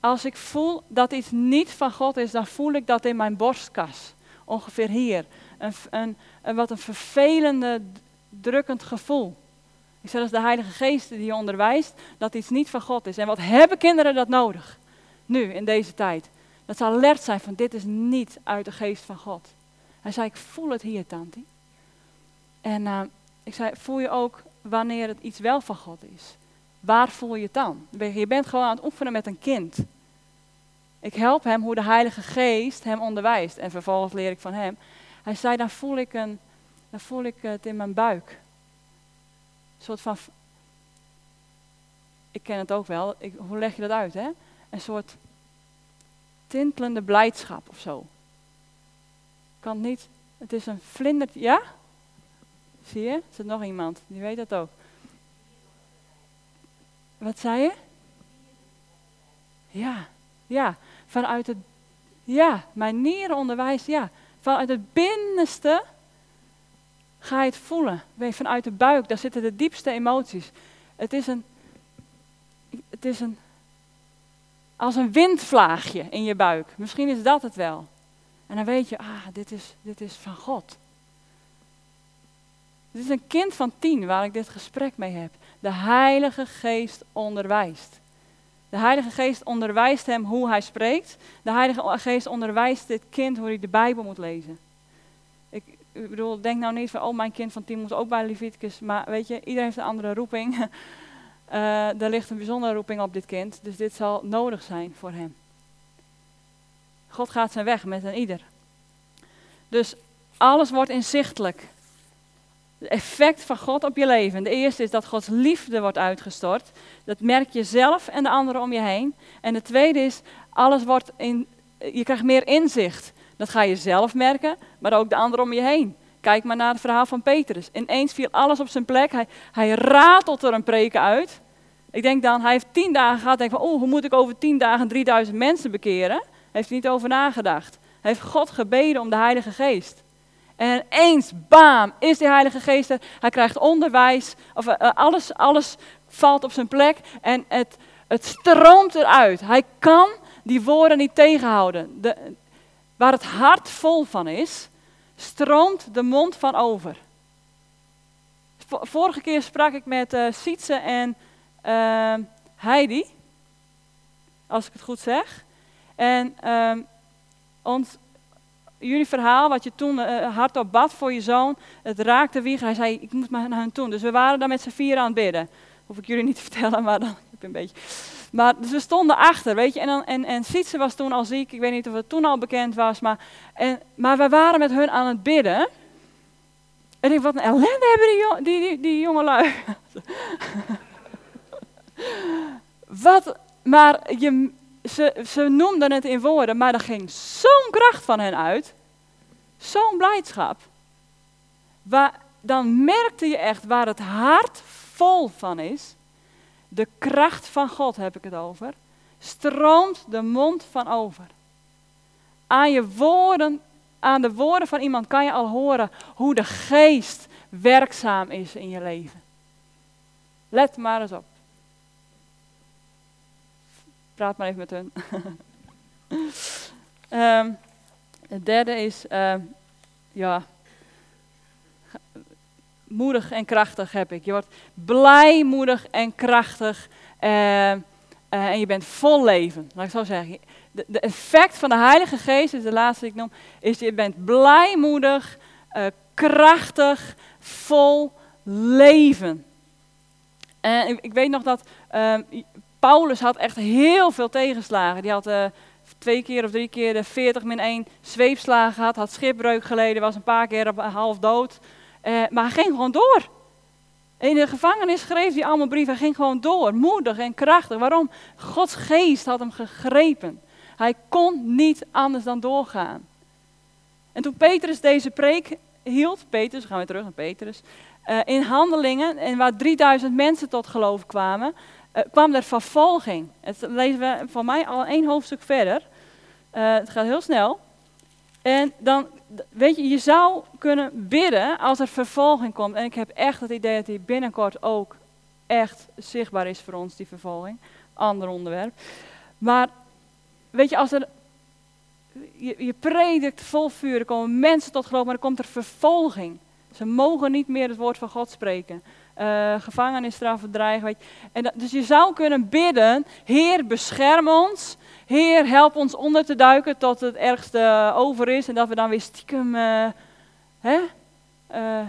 als ik voel dat iets niet van God is, dan voel ik dat in mijn borstkas. Ongeveer hier. Een, een, wat een vervelende, drukkend gevoel. Ik zeg, dat is de Heilige Geest die je onderwijst dat iets niet van God is. En wat hebben kinderen dat nodig? Nu, in deze tijd. Dat ze alert zijn van dit is niet uit de geest van God. Hij zei, ik voel het hier, tante. En uh, ik zei, voel je ook wanneer het iets wel van God is? Waar voel je het dan? Je bent gewoon aan het oefenen met een kind. Ik help hem hoe de Heilige Geest hem onderwijst. En vervolgens leer ik van hem. Hij zei, dan voel ik, een, dan voel ik het in mijn buik. Een soort van, ik ken het ook wel, hoe leg je dat uit hè? Een soort tintelende blijdschap of zo. Kan niet, het is een vlinder, ja? Zie je? Er zit nog iemand, die weet dat ook. Wat zei je? Ja, ja. Vanuit het, ja, mijn nierenonderwijs, ja. Vanuit het binnenste ga je het voelen. Vanuit de buik, daar zitten de diepste emoties. Het is een, het is een, als een windvlaagje in je buik. Misschien is dat het wel. En dan weet je, ah, dit is, dit is van God. Dit is een kind van tien waar ik dit gesprek mee heb de Heilige Geest onderwijst. De Heilige Geest onderwijst hem hoe hij spreekt. De Heilige Geest onderwijst dit kind hoe hij de Bijbel moet lezen. Ik, ik bedoel, denk nou niet van, oh mijn kind van tien moet ook bij Leviticus. Maar weet je, iedereen heeft een andere roeping. uh, er ligt een bijzondere roeping op dit kind. Dus dit zal nodig zijn voor hem. God gaat zijn weg met een ieder. Dus alles wordt inzichtelijk het effect van God op je leven. De eerste is dat Gods liefde wordt uitgestort. Dat merk je zelf en de anderen om je heen. En de tweede is, alles wordt in, je krijgt meer inzicht. Dat ga je zelf merken, maar ook de anderen om je heen. Kijk maar naar het verhaal van Petrus. Ineens viel alles op zijn plek. Hij, hij ratelt er een preken uit. Ik denk dan, hij heeft tien dagen gehad. Denk van, oh, hoe moet ik over tien dagen 3000 mensen bekeren? Heeft hij niet over nagedacht. Hij heeft God gebeden om de Heilige Geest. En eens, bam, is die Heilige Geest er. Hij krijgt onderwijs. Of, uh, alles, alles valt op zijn plek. En het, het stroomt eruit. Hij kan die woorden niet tegenhouden. De, waar het hart vol van is, stroomt de mond van over. Vorige keer sprak ik met uh, Sietse en Heidi. Als ik het goed zeg. En uh, ons, jullie verhaal, wat je toen uh, hardop bad voor je zoon, het raakte wie. Hij zei, ik moet maar naar hen toe. Dus we waren daar met z'n vier aan het bidden. Hoef ik jullie niet te vertellen, maar dan heb een beetje. Maar dus we stonden achter, weet je. En, en, en Sietse was toen al ziek. Ik weet niet of het toen al bekend was. Maar, en, maar we waren met hun aan het bidden. En ik wat een ellende hebben die, die, die, die jongelui. wat, maar je, ze, ze noemden het in woorden, maar er ging zo'n kracht van hen uit. Zo'n blijdschap. Waar, dan merkte je echt waar het hart vol van is. De kracht van God heb ik het over. Stroomt de mond van over. aan je woorden, aan de woorden van iemand kan je al horen hoe de geest werkzaam is in je leven. Let maar eens op. Praat maar even met hun. um, het derde is, uh, ja, moedig en krachtig heb ik. Je wordt blij, moedig en krachtig. Uh, uh, en je bent vol leven. Laat ik zo zeggen. De, effect van de Heilige Geest, is de laatste die ik noem, is je bent blijmoedig, uh, krachtig, vol leven. En ik, weet nog dat ehm, Paulus had echt heel veel tegenslagen. Die had uh, twee keer of drie keer de 40 min 1 zweepslagen gehad, had schipbreuk geleden, was een paar keer op half dood. Uh, maar hij ging gewoon door. In de gevangenis schreef hij allemaal brieven, hij ging gewoon door, moedig en krachtig. Waarom? Gods geest had hem gegrepen. Hij kon niet anders dan doorgaan. En toen Petrus deze preek hield, Petrus, gaan we terug naar Petrus, in handelingen, en waar 3000 mensen tot geloof kwamen, kwam er vervolging. Het lezen we van mij al één hoofdstuk verder. Uh, het gaat heel snel. En dan, weet je, je zou kunnen bidden als er vervolging komt. En ik heb echt het idee dat die binnenkort ook echt zichtbaar is voor ons, die vervolging. Ander onderwerp. Maar, weet je, als er, je, je predikt vol vuur, er komen mensen tot geloof, maar er komt er vervolging. Ze mogen niet meer het woord van God spreken. Uh, gevangenisstraffen, dreigen. En dus je zou kunnen bidden, Heer bescherm ons. Heer help ons onder te duiken tot het ergste over is. En dat we dan weer stiekem uh, hè,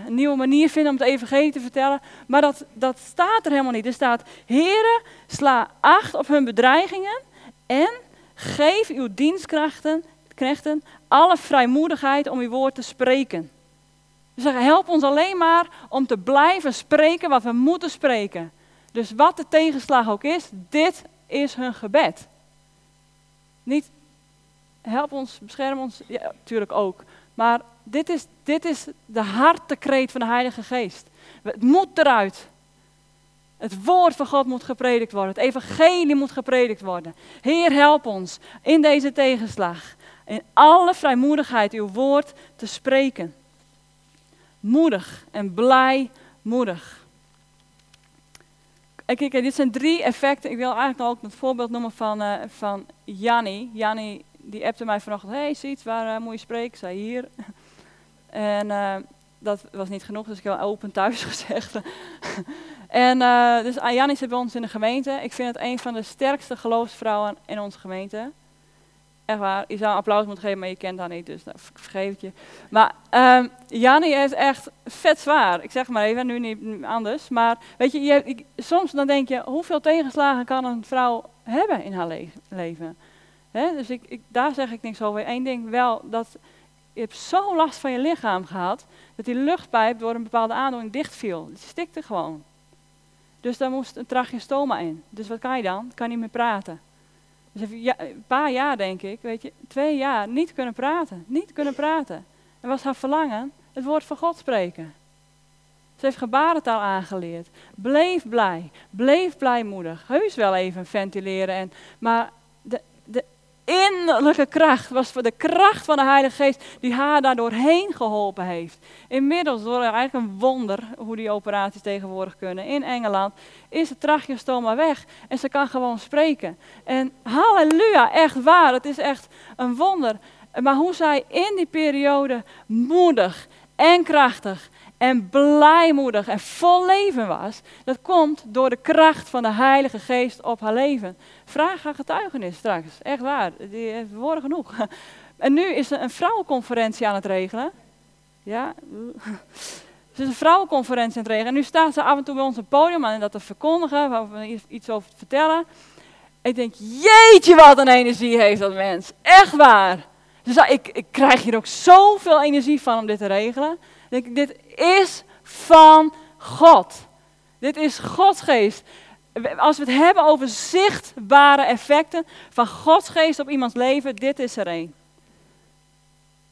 een nieuwe manier vinden om het evangelie te vertellen. Maar dat, dat staat er helemaal niet. Er staat, Heere, sla acht op hun bedreigingen en geef uw dienstkrachten knechten alle vrijmoedigheid om uw woord te spreken. Dus help ons alleen maar om te blijven spreken wat we moeten spreken. Dus wat de tegenslag ook is, dit is hun gebed. Niet help ons, bescherm ons, ja, natuurlijk ook. Maar dit is, dit is de hartekreet van de Heilige Geest. Het moet eruit. Het woord van God moet gepredikt worden. Het evangelie moet gepredikt worden. Heer, help ons in deze tegenslag. In alle vrijmoedigheid uw woord te spreken moedig en blijmoedig. En kijk, dit zijn drie effecten. Ik wil eigenlijk ook het voorbeeld noemen van, uh, van Janni. Janni die appte mij vanochtend, hey Siet, waar uh, moet je spreken? Zei hier. en uh, dat was niet genoeg, dus ik heb open thuis gezegd. en dus Janni zit bij ons in de gemeente. Ik vind het een van de sterkste geloofsvrouwen in onze gemeente. Echt waar, je zou applaus moeten geven, maar je kent haar niet, dus nou, vergeef je. Maar um, Jannie is echt vet zwaar. Ik zeg maar even, nu niet anders. Maar weet je, je soms dan denk je, hoeveel tegenslagen kan een vrouw hebben in haar le leven? Dus ik, ik, daar zeg ik niks over. Eén ding wel, dat je hebt zo last van je lichaam gehad, dat die luchtpijp door een bepaalde aandoening dichtviel. Die stikte gewoon. Dus daar moest een tracheostoma in. Dus wat kan je dan? Kan niet meer praten. Dus ja, een paar jaar denk ik, weet je, twee jaar niet kunnen praten. Niet kunnen praten. En was haar verlangen het woord van God spreken. Ze heeft gebarentaal aangeleerd. Bleef blij. Bleef blijmoedig. Heus wel even ventileren. En, maar innerlijke kracht was voor de kracht van de Heilige Geest die haar daar doorheen geholpen heeft. Inmiddels, door eigenlijk een wonder hoe die operaties tegenwoordig kunnen in Engeland, is het tracheostoma weg en ze kan gewoon spreken. En halleluja, echt waar, het is echt een wonder. Maar hoe zij in die periode moedig en krachtig en blijmoedig en vol leven was, dat komt door de kracht van de Heilige Geest op haar leven. Vraag haar getuigenis straks, echt waar, die heeft woorden genoeg. En nu is ze een vrouwenconferentie aan het regelen. Ja, ze is een vrouwenconferentie aan het regelen. En nu staat ze af en toe bij ons op het podium en dat te verkondigen, waar we iets over te vertellen. Ik denk, jeetje wat een energie heeft dat mens. Echt waar. Dus ik, ik krijg hier ook zoveel energie van om dit te regelen. Denk ik, dit is van God. Dit is Gods geest. Als we het hebben over zichtbare effecten van Gods geest op iemands leven, dit is er een.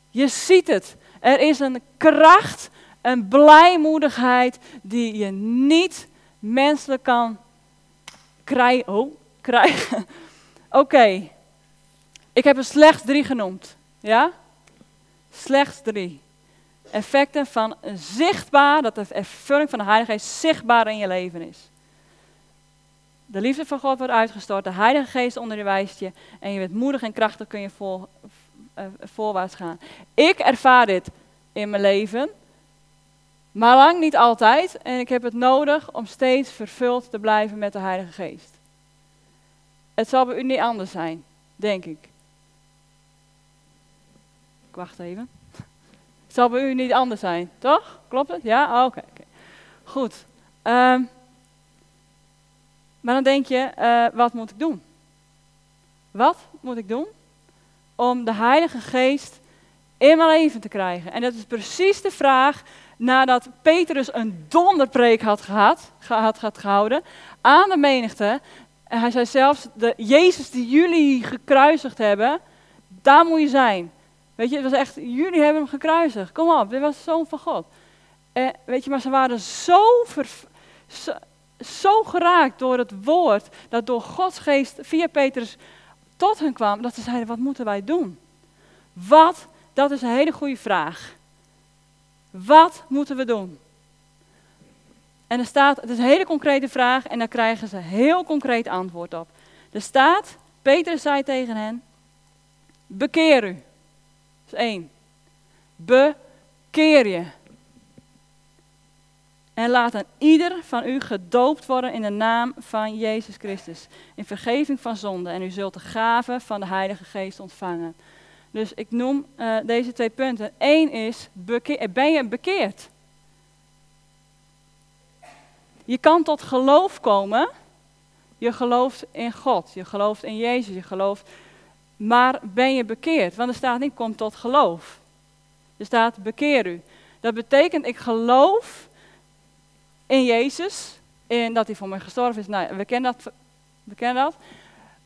Je ziet het. Er is een kracht, een blijmoedigheid die je niet menselijk kan krijgen. Oh. Oké, ik heb er slechts drie genoemd. Ja? Slechts drie. Effecten van zichtbaar, dat de vervulling van de Heilige Geest zichtbaar in je leven is. De liefde van God wordt uitgestort, de Heilige Geest onderwijst je en je bent moedig en krachtig kun je uh, voorwaarts gaan. Ik ervaar dit in mijn leven, maar lang niet altijd. En ik heb het nodig om steeds vervuld te blijven met de Heilige Geest. Het zal bij u niet anders zijn, denk ik. Ik wacht even. Zal bij u niet anders zijn, toch? Klopt het? Ja? Oh, oké. Goed. Um, maar dan denk je, uh, wat moet ik doen? Wat moet ik doen om de Heilige Geest in mijn leven te krijgen? En dat is precies de vraag nadat Petrus een donderpreek had, gehad, had, had gehouden aan de menigte. En hij zei zelfs, de Jezus die jullie gekruisigd hebben, daar moet je zijn. Weet je, het was echt, jullie hebben hem gekruisigd. Kom op, dit was de zoon van God. Eh, weet je, maar ze waren zo, zo, zo, geraakt door het woord, dat door Gods geest via Petrus tot hen kwam, dat ze zeiden, wat moeten wij doen? Wat? Dat is een hele goede vraag. Wat moeten we doen? En er staat, het is een hele concrete vraag en daar krijgen ze heel concreet antwoord op. Er staat, Petrus zei tegen hen, bekeer u. Dat is één. Bekeer je. En laat een ieder van u gedoopt worden in de naam van Jezus Christus. In vergeving van zonde. En u zult de gave van de Heilige Geest ontvangen. Dus ik noem uh, deze twee punten. Eén is, ben je bekeerd? Je kan tot geloof komen. Je gelooft in God. Je gelooft in Jezus. Je gelooft. Maar ben je bekeerd? Want er staat niet, kom tot geloof. Er staat, bekeer u. Dat betekent, ik geloof in Jezus. In dat hij voor mij gestorven is. Nou, we kennen dat. We kennen dat.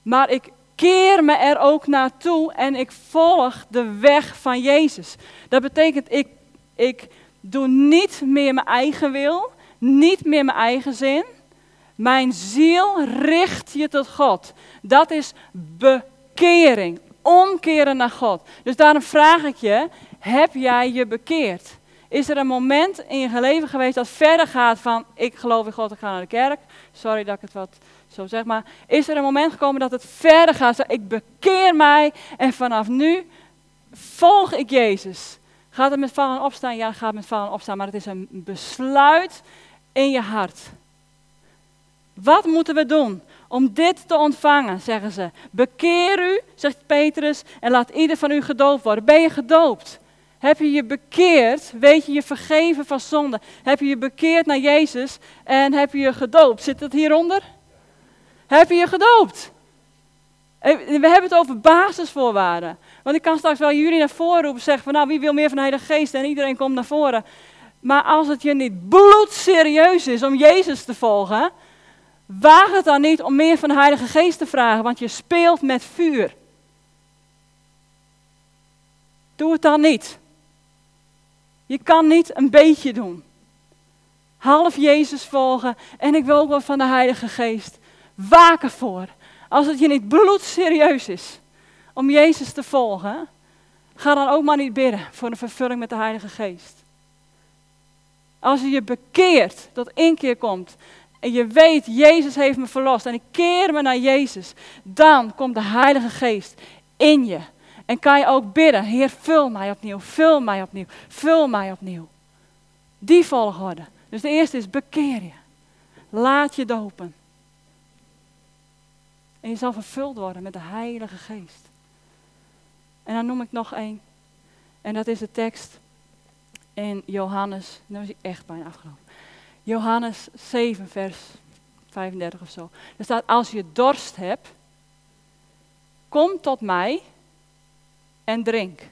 Maar ik keer me er ook naartoe en ik volg de weg van Jezus. Dat betekent, ik, ik doe niet meer mijn eigen wil, niet meer mijn eigen zin. Mijn ziel richt je tot God. Dat is bekering, omkeren naar God. Dus daarom vraag ik je, heb jij je bekeerd? Is er een moment in je leven geweest dat verder gaat van, ik geloof in God, ik ga naar de kerk. Sorry dat ik het wat zo zeg maar, is er een moment gekomen dat het verder gaat. Ik bekeer mij en vanaf nu volg ik Jezus. Gaat het met vallen opstaan? Ja, het gaat met vallen opstaan, maar het is een besluit in je hart. Wat moeten we doen om dit te ontvangen, zeggen ze. Bekeer u, zegt Petrus, en laat ieder van u gedoopt worden. Ben je gedoopt? Heb je je bekeerd? Weet je je vergeven van zonde? Heb je je bekeerd naar Jezus en heb je je gedoopt? Zit dat hieronder? Heb je je gedoopt? We hebben het over basisvoorwaarden. Want ik kan straks wel jullie naar voren roepen en zeggen van nou wie wil meer van de Geest en iedereen komt naar voren. Maar als het je niet bloedserieus is om Jezus te volgen, waag het dan niet om meer van de Heilige Geest te vragen, want je speelt met vuur. Doe het dan niet. Je kan niet een beetje doen. Half Jezus volgen en ik wil ook wat van de Heilige Geest. Waak ervoor. Als het je niet bloedserieus is om Jezus te volgen, ga dan ook maar niet bidden voor een vervulling met de Heilige Geest. Als je je bekeert, dat inkeer komt en je weet, Jezus heeft me verlost en ik keer me naar Jezus, dan komt de Heilige Geest in je. En kan je ook bidden, Heer, vul mij opnieuw, vul mij opnieuw, vul mij opnieuw. Die volgorde. Dus de eerste is bekeer je. Laat je dopen. En je zal vervuld worden met de Heilige Geest. En dan noem ik nog één. En dat is de tekst in Johannes. Nu is hij echt bijna afgelopen. Johannes 7, vers 35 of zo. Er staat: Als je dorst hebt, kom tot mij en drink. En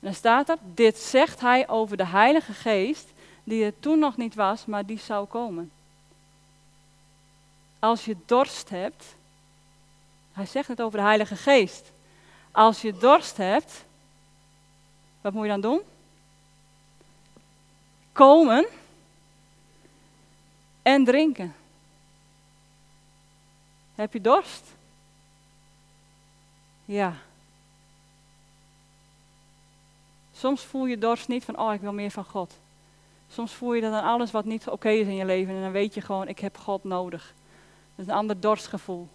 dan staat er: Dit zegt hij over de Heilige Geest, die er toen nog niet was, maar die zou komen. Als je dorst hebt, hij zegt het over de Heilige Geest. Als je dorst hebt, wat moet je dan doen? Komen en drinken. Heb je dorst? Ja. Soms voel je dorst niet van, oh ik wil meer van God. Soms voel je dat aan alles wat niet oké is in je leven en dan weet je gewoon, ik heb God nodig. Dat is een ander dorstgevoel.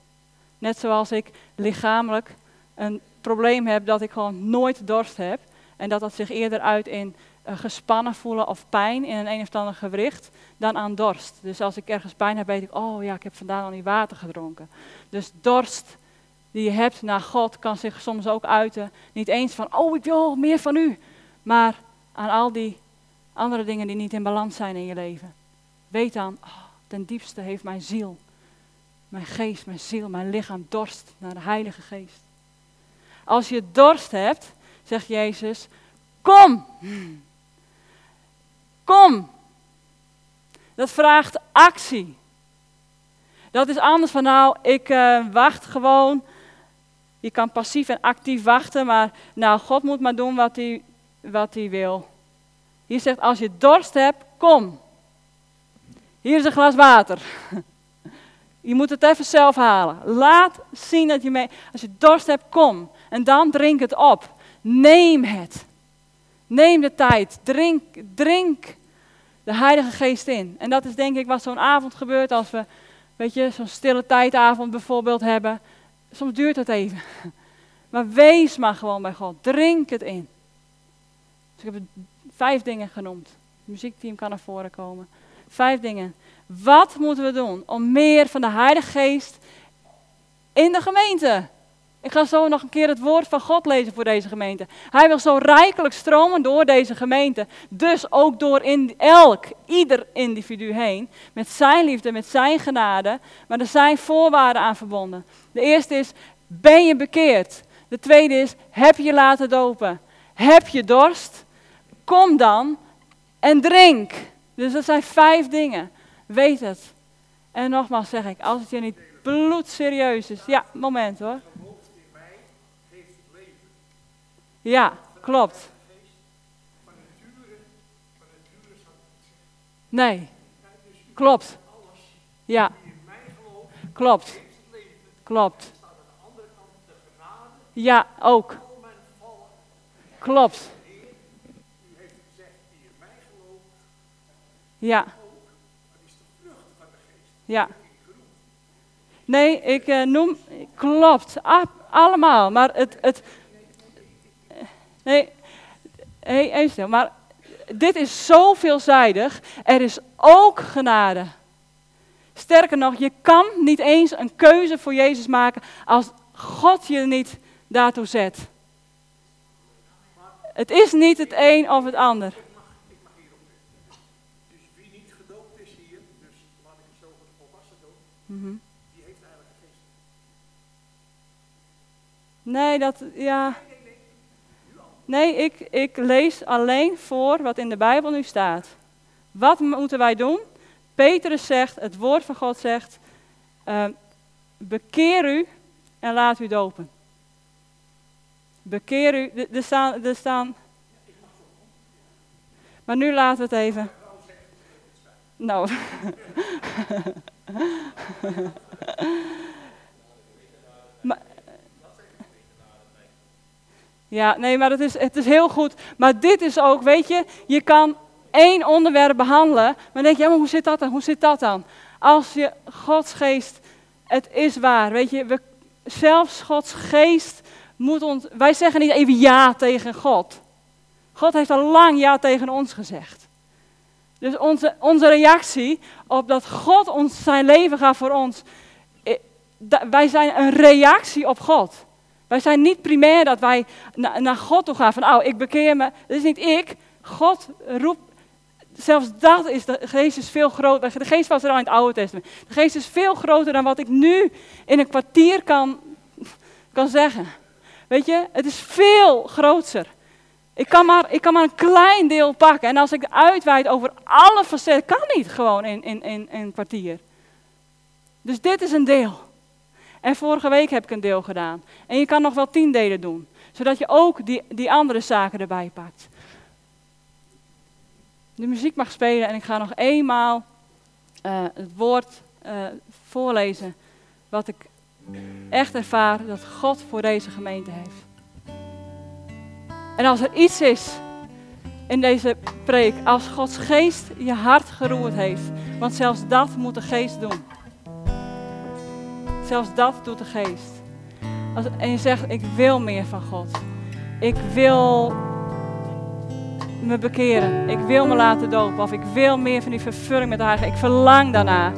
Net zoals ik lichamelijk een probleem heb dat ik gewoon nooit dorst heb. En dat dat zich eerder uit in gespannen voelen of pijn in een een of ander gewricht dan aan dorst. Dus als ik ergens pijn heb, weet ik, oh ja, ik heb vandaag al niet water gedronken. Dus dorst die je hebt naar God kan zich soms ook uiten. Niet eens van, oh ik wil meer van u. Maar aan al die andere dingen die niet in balans zijn in je leven. Weet dan, oh, ten diepste heeft mijn ziel, mijn geest, mijn ziel, mijn lichaam dorst naar de Heilige Geest. Als je dorst hebt, zegt Jezus, kom. Kom. Dat vraagt actie. Dat is anders van nou, ik uh, wacht gewoon. Je kan passief en actief wachten, maar nou, God moet maar doen wat hij, wat hij wil. Hier zegt, als je dorst hebt, kom. Hier is een glas water. Je moet het even zelf halen. Laat zien dat je mee. Als je dorst hebt, kom. En dan drink het op. Neem het. Neem de tijd. Drink, drink de Heilige Geest in. En dat is denk ik wat zo'n avond gebeurt als we, weet je, zo'n stille tijdavond bijvoorbeeld hebben. Soms duurt het even. Maar wees maar gewoon bij God. Drink het in. Dus ik heb vijf dingen genoemd. Het muziekteam kan naar voren komen. Vijf dingen. Wat moeten we doen om meer van de Heilige Geest in de gemeente ik ga zo nog een keer het woord van God lezen voor deze gemeente. Hij wil zo rijkelijk stromen door deze gemeente. Dus ook door in elk, ieder individu heen. Met zijn liefde, met zijn genade. Maar er zijn voorwaarden aan verbonden. De eerste is, ben je bekeerd? De tweede is, heb je laten dopen? Heb je dorst? Kom dan en drink. Dus dat zijn vijf dingen. Weet het. En nogmaals zeg ik, als het je niet bloedserieus is. Ja, moment hoor. Ja, klopt. Nee, klopt. Ja, klopt. Klopt. Ja, ook. Klopt. Ja. Ja. Nee, ik uh, noem. Klopt. Allemaal. Maar het, het, Nee, hey, even stil. Maar dit is zo veelzijdig. Er is ook genade. Sterker nog, je kan niet eens een keuze voor Jezus maken als God je niet daartoe zet. Het is niet het een of het ander. Dus wie niet gedoopt is hier, dus laat ik het zo volwassen doen, mm die heeft eigenlijk geen. Nee, dat, ja. Nee, ik, ik lees alleen voor wat in de Bijbel nu staat. Wat moeten wij doen? Petrus zegt, het woord van God zegt, uh, bekeer u en laat u dopen. Bekeer u, er staan, er staan. Maar nu laten we het even. Nou. maar, ja, nee, maar het is, het is heel goed. Maar dit is ook, weet je, je kan één onderwerp behandelen. Maar dan denk je, ja, maar hoe zit dat dan? Hoe zit dat dan? Als je Gods geest, het is waar, weet je, we, zelfs Gods geest moet ons, wij zeggen niet even ja tegen God. God heeft al lang ja tegen ons gezegd. Dus onze, onze reactie op dat God ons zijn leven gaat voor ons, eh, wij zijn een reactie op God. Wij zijn niet primair dat wij naar God toe gaan van, oh, ik bekeer me. Dat is niet ik. God roept, zelfs dat is, de geest is veel groter. De geest was er al in het Oude Testament. De geest is veel groter dan wat ik nu in een kwartier kan, kan zeggen. Weet je, het is veel groter. Ik kan, maar, ik kan maar een klein deel pakken. En als ik uitweid over alle facetten, kan niet gewoon in, in, in, in een kwartier. Dus dit is een deel. En vorige week heb ik een deel gedaan. En je kan nog wel tien delen doen. Zodat je ook die, die andere zaken erbij pakt. De muziek mag spelen en ik ga nog eenmaal uh, het woord uh, voorlezen. Wat ik echt ervaar dat God voor deze gemeente heeft. En als er iets is in deze preek. Als Gods geest je hart geroerd heeft. Want zelfs dat moet de geest doen. Zelfs dat doet de geest. Als, en je zegt, ik wil meer van God. Ik wil me bekeren. Ik wil me laten dopen. Of ik wil meer van die vervulling met de Heilige. Ik verlang daarna.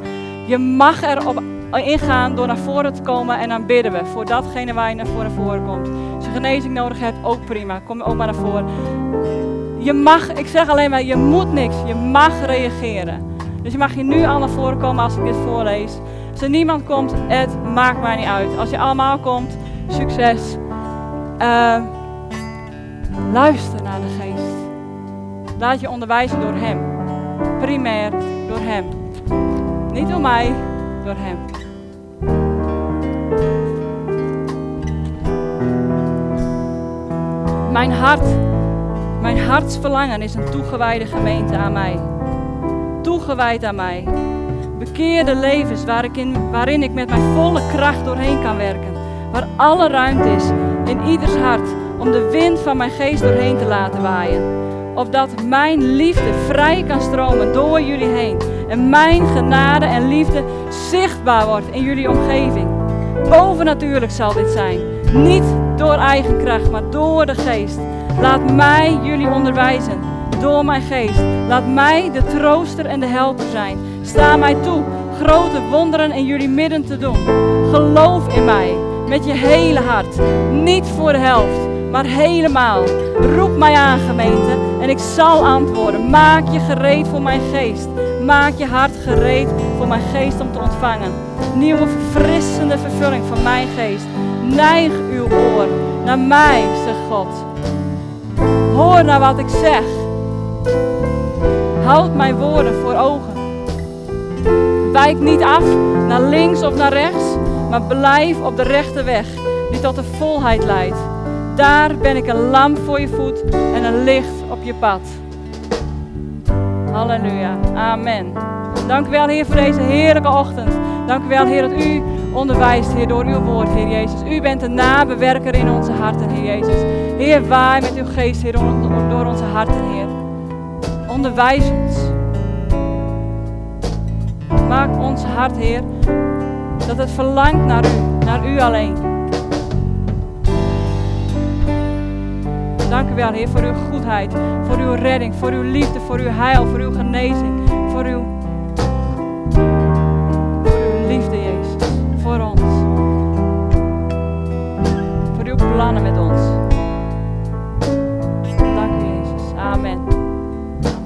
Je mag erop ingaan door naar voren te komen en dan bidden we voor datgene waar je naar voren, komt. Als je genezing nodig hebt, ook prima. Kom ook maar naar voren. Je mag, ik zeg alleen maar, je moet niks. Je mag reageren. Dus je mag hier nu al naar voren komen als ik dit voorlees. Als er niemand komt, het maakt mij niet uit. Als je allemaal komt, succes. Uh, luister naar de geest. Laat je onderwijzen door hem. Primair door hem. Niet door mij, door hem. Mijn hart, mijn hartsverlangen is een toegewijde gemeente aan mij. Toegewijd aan mij. Bekeerde levens waar ik in, waarin ik met mijn volle kracht doorheen kan werken. Waar alle ruimte is in ieders hart om de wind van mijn geest doorheen te laten waaien. Opdat mijn liefde vrij kan stromen door jullie heen. En mijn genade en liefde zichtbaar wordt in jullie omgeving. Bovennatuurlijk zal dit zijn. Niet door eigen kracht, maar door de geest. Laat mij jullie onderwijzen door mijn geest. Laat mij de trooster en de helper zijn. Sta mij toe grote wonderen in jullie midden te doen. Geloof in mij met je hele hart. Niet voor de helft, maar helemaal. Roep mij aan, gemeente, en ik zal antwoorden. Maak je gereed voor mijn geest. Maak je hart gereed voor mijn geest om te ontvangen. Nieuwe verfrissende vervulling van mijn geest. Neig uw oor naar mij, zegt God. Hoor naar wat ik zeg. Houd mijn woorden voor ogen. Wijk niet af naar links of naar rechts, maar blijf op de rechte weg die tot de volheid leidt. Daar ben ik een lamp voor je voet en een licht op je pad. Halleluja. Amen. Dank u wel, Heer, voor deze heerlijke ochtend. Dank u wel, Heer, dat u onderwijst, Heer, door uw woord, Heer Jezus. U bent een nabewerker in onze harten, Heer Jezus. Heer, waai met uw geest, Heer, door onze harten, Heer. Onderwijs ons. Maak ons hart, Heer, dat het verlangt naar u, naar u alleen. Dank u wel, Heer, voor uw goedheid, voor uw redding, voor uw liefde, voor uw heil, voor uw genezing, voor uw, voor uw liefde, Jezus, voor ons. Voor uw plannen met ons.